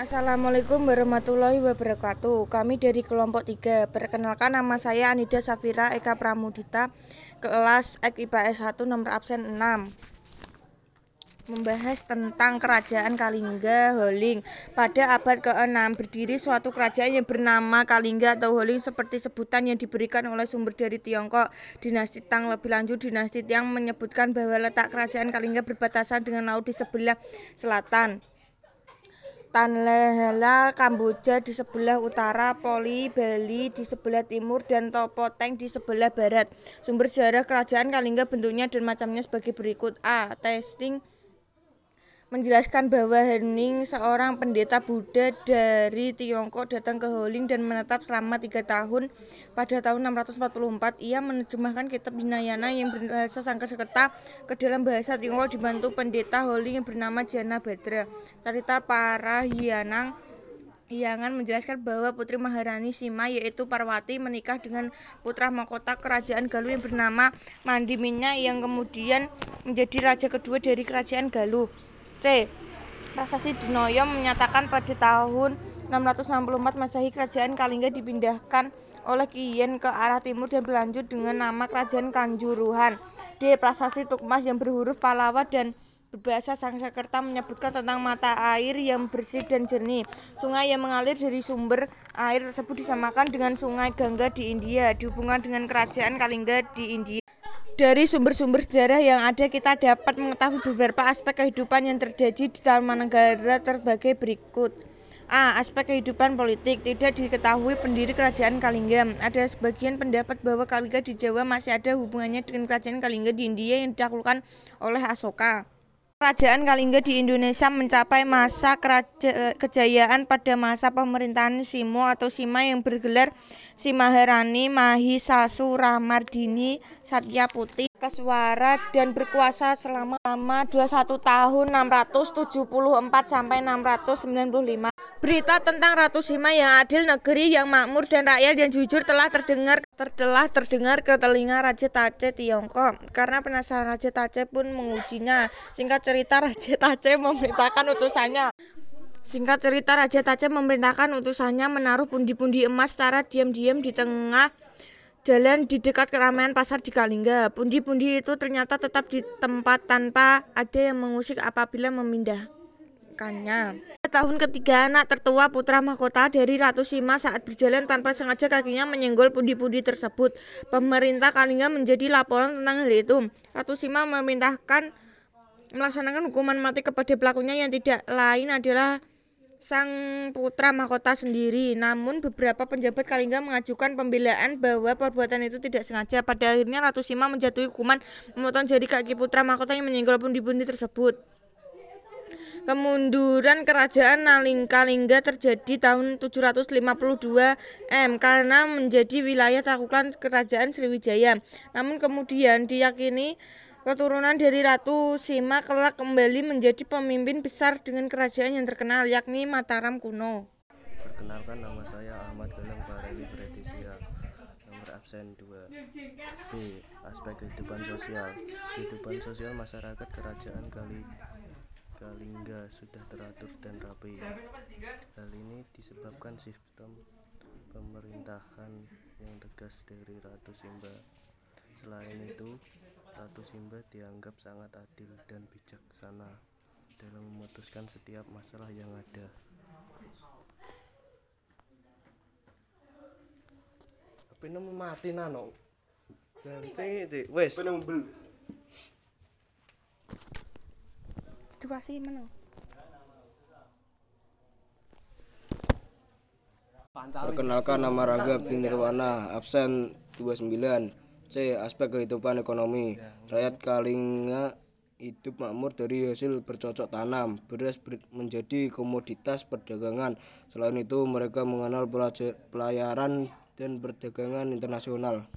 Assalamualaikum warahmatullahi wabarakatuh. Kami dari kelompok 3 Perkenalkan nama saya Anida Safira Eka Pramudita Kelas IPS 1 nomor absen 6 Membahas tentang kerajaan Kalingga Holing. Pada abad ke-6 berdiri suatu kerajaan yang bernama Kalingga atau Holing Seperti sebutan yang diberikan oleh sumber dari Tiongkok Dinasti Tang. Lebih lanjut Dinasti Tiang menyebutkan bahwa letak kerajaan Kalingga berbatasan dengan laut di sebelah selatan Tanlehela Kamboja di sebelah utara, Poli Bali di sebelah timur, dan Topoteng di sebelah barat. Sumber sejarah kerajaan Kalingga bentuknya dan macamnya sebagai berikut. A. Testing menjelaskan bahwa Hening, seorang pendeta Buddha dari Tiongkok, datang ke Holing dan menetap selama tiga tahun. Pada tahun 644, ia menerjemahkan kitab Hinayana yang berbahasa Sanskerta ke dalam bahasa Tiongkok dibantu pendeta Holing yang bernama Jana Badra. Cerita para Hianang Hiangan menjelaskan bahwa Putri Maharani Sima yaitu Parwati menikah dengan putra mahkota kerajaan Galuh yang bernama Mandiminya yang kemudian menjadi raja kedua dari kerajaan Galuh. C. Prasasti Dinoyo menyatakan pada tahun 664 Masehi kerajaan Kalingga dipindahkan oleh Kiyen ke arah timur dan berlanjut dengan nama kerajaan Kanjuruhan. D. Prasasti Tukmas yang berhuruf Palawa dan berbahasa Sanskerta menyebutkan tentang mata air yang bersih dan jernih. Sungai yang mengalir dari sumber air tersebut disamakan dengan Sungai Gangga di India, dihubungkan dengan kerajaan Kalingga di India. Dari sumber-sumber sejarah yang ada kita dapat mengetahui beberapa aspek kehidupan yang terjadi di Tarumanegara terbagi berikut. A. Aspek kehidupan politik Tidak diketahui pendiri kerajaan Kalingga Ada sebagian pendapat bahwa Kalingga di Jawa masih ada hubungannya dengan kerajaan Kalingga di India yang ditaklukkan oleh Asoka Kerajaan Kalingga di Indonesia mencapai masa kejayaan pada masa pemerintahan Simo atau Sima yang bergelar Simaharani Mahisasu Ramardini Satyaputih Keswara dan berkuasa selama 21 tahun 674 sampai 695. Berita tentang Ratu Sima yang adil, negeri yang makmur dan rakyat yang jujur telah terdengar tertelah terdengar ke telinga Raja Tace Tiongkok. Karena penasaran Raja Tace pun mengujinya. Singkat cerita Raja Tace memerintahkan utusannya Singkat cerita Raja Tace memerintahkan utusannya menaruh pundi-pundi emas secara diam-diam di tengah jalan di dekat keramaian pasar di Kalingga. Pundi-pundi itu ternyata tetap di tempat tanpa ada yang mengusik apabila memindahkannya tahun ketiga anak tertua putra mahkota dari Ratu Sima saat berjalan tanpa sengaja kakinya menyenggol pundi-pundi tersebut. Pemerintah Kalingga menjadi laporan tentang hal itu. Ratu Sima memerintahkan melaksanakan hukuman mati kepada pelakunya yang tidak lain adalah sang putra mahkota sendiri. Namun beberapa penjabat Kalingga mengajukan pembelaan bahwa perbuatan itu tidak sengaja. Pada akhirnya Ratu Sima menjatuhi hukuman memotong jari kaki putra mahkota yang menyenggol pundi-pundi tersebut. Kemunduran kerajaan Nalingkalingga terjadi tahun 752 M karena menjadi wilayah taklukan kerajaan Sriwijaya. Namun kemudian diyakini keturunan dari Ratu Sima kelak kembali menjadi pemimpin besar dengan kerajaan yang terkenal yakni Mataram kuno. Perkenalkan nama saya Ahmad Galang Fareli Fredisia nomor absen 2 B. Aspek kehidupan sosial Kehidupan sosial masyarakat kerajaan kali Kalingga sudah teratur dan rapi. Hal ini disebabkan sistem pemerintahan yang tegas dari Ratu Simba. Selain itu, Simba dianggap sangat adil dan bijaksana dalam memutuskan setiap masalah yang ada. Tapi nemu mati nano. Jangan wes. situasi mana Perkenalkan nama Raga Nirwana, absen 29. C. Aspek kehidupan ekonomi. Rakyat Kalinga hidup makmur dari hasil bercocok tanam. Beras menjadi komoditas perdagangan. Selain itu, mereka mengenal pelayaran dan perdagangan internasional.